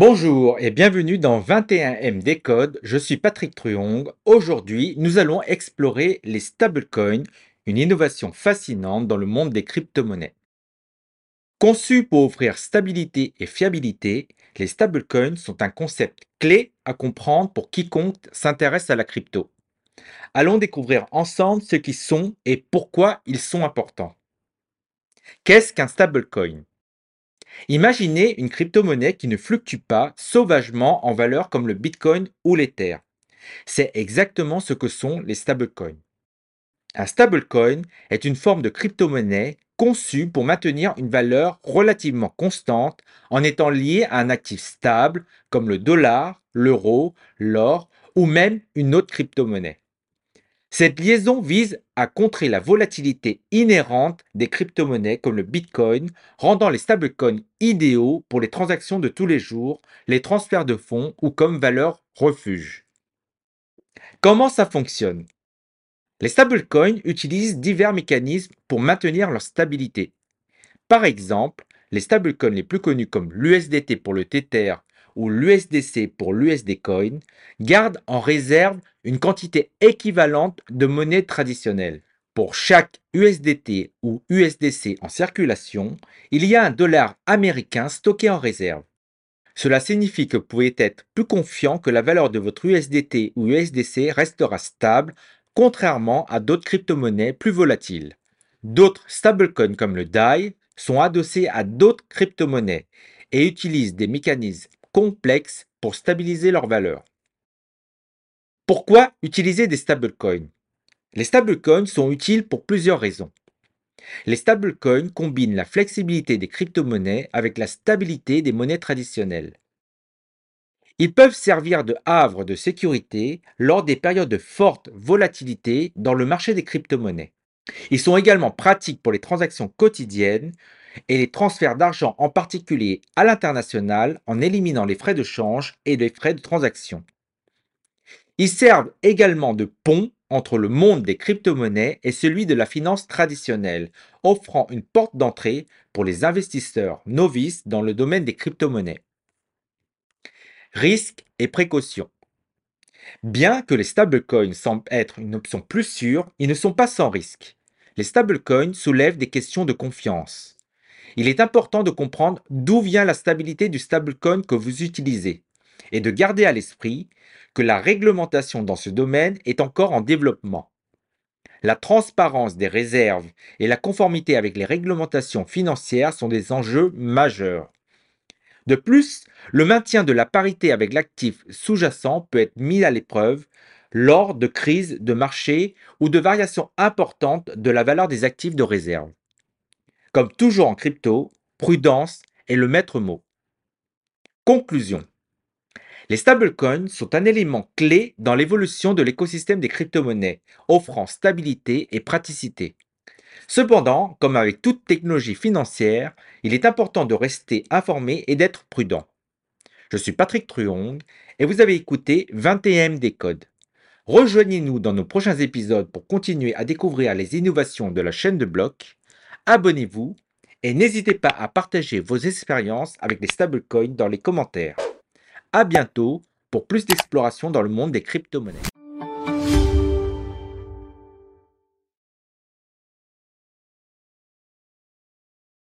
Bonjour et bienvenue dans 21M Décode, je suis Patrick Truong. Aujourd'hui, nous allons explorer les stablecoins, une innovation fascinante dans le monde des crypto-monnaies. Conçus pour offrir stabilité et fiabilité, les stablecoins sont un concept clé à comprendre pour quiconque s'intéresse à la crypto. Allons découvrir ensemble ce qu'ils sont et pourquoi ils sont importants. Qu'est-ce qu'un stablecoin? Imaginez une crypto-monnaie qui ne fluctue pas sauvagement en valeur comme le Bitcoin ou l'Ether. C'est exactement ce que sont les stablecoins. Un stablecoin est une forme de crypto-monnaie conçue pour maintenir une valeur relativement constante en étant liée à un actif stable comme le dollar, l'euro, l'or ou même une autre crypto-monnaie. Cette liaison vise à contrer la volatilité inhérente des crypto-monnaies comme le Bitcoin, rendant les stablecoins idéaux pour les transactions de tous les jours, les transferts de fonds ou comme valeur refuge. Comment ça fonctionne? Les stablecoins utilisent divers mécanismes pour maintenir leur stabilité. Par exemple, les stablecoins les plus connus comme l'USDT pour le Tether ou l'USDC pour l'USD Coin gardent en réserve une quantité équivalente de monnaie traditionnelle. Pour chaque USDT ou USDC en circulation, il y a un dollar américain stocké en réserve. Cela signifie que vous pouvez être plus confiant que la valeur de votre USDT ou USDC restera stable, contrairement à d'autres crypto-monnaies plus volatiles. D'autres stablecoins comme le DAI sont adossés à d'autres crypto-monnaies et utilisent des mécanismes complexes pour stabiliser leur valeur. Pourquoi utiliser des stablecoins? Les stablecoins sont utiles pour plusieurs raisons. Les stablecoins combinent la flexibilité des crypto-monnaies avec la stabilité des monnaies traditionnelles. Ils peuvent servir de havre de sécurité lors des périodes de forte volatilité dans le marché des crypto-monnaies. Ils sont également pratiques pour les transactions quotidiennes et les transferts d'argent en particulier à l'international en éliminant les frais de change et les frais de transaction. Ils servent également de pont entre le monde des crypto-monnaies et celui de la finance traditionnelle, offrant une porte d'entrée pour les investisseurs novices dans le domaine des crypto-monnaies. Risques et précautions. Bien que les stablecoins semblent être une option plus sûre, ils ne sont pas sans risque. Les stablecoins soulèvent des questions de confiance. Il est important de comprendre d'où vient la stabilité du stablecoin que vous utilisez et de garder à l'esprit que la réglementation dans ce domaine est encore en développement. La transparence des réserves et la conformité avec les réglementations financières sont des enjeux majeurs. De plus, le maintien de la parité avec l'actif sous-jacent peut être mis à l'épreuve lors de crises de marché ou de variations importantes de la valeur des actifs de réserve. Comme toujours en crypto, prudence est le maître mot. Conclusion. Les stablecoins sont un élément clé dans l'évolution de l'écosystème des crypto-monnaies, offrant stabilité et praticité. Cependant, comme avec toute technologie financière, il est important de rester informé et d'être prudent. Je suis Patrick Truong et vous avez écouté 21 des codes. Rejoignez-nous dans nos prochains épisodes pour continuer à découvrir les innovations de la chaîne de blocs. Abonnez-vous et n'hésitez pas à partager vos expériences avec les stablecoins dans les commentaires. À bientôt pour plus d'exploration dans le monde des crypto-monnaies.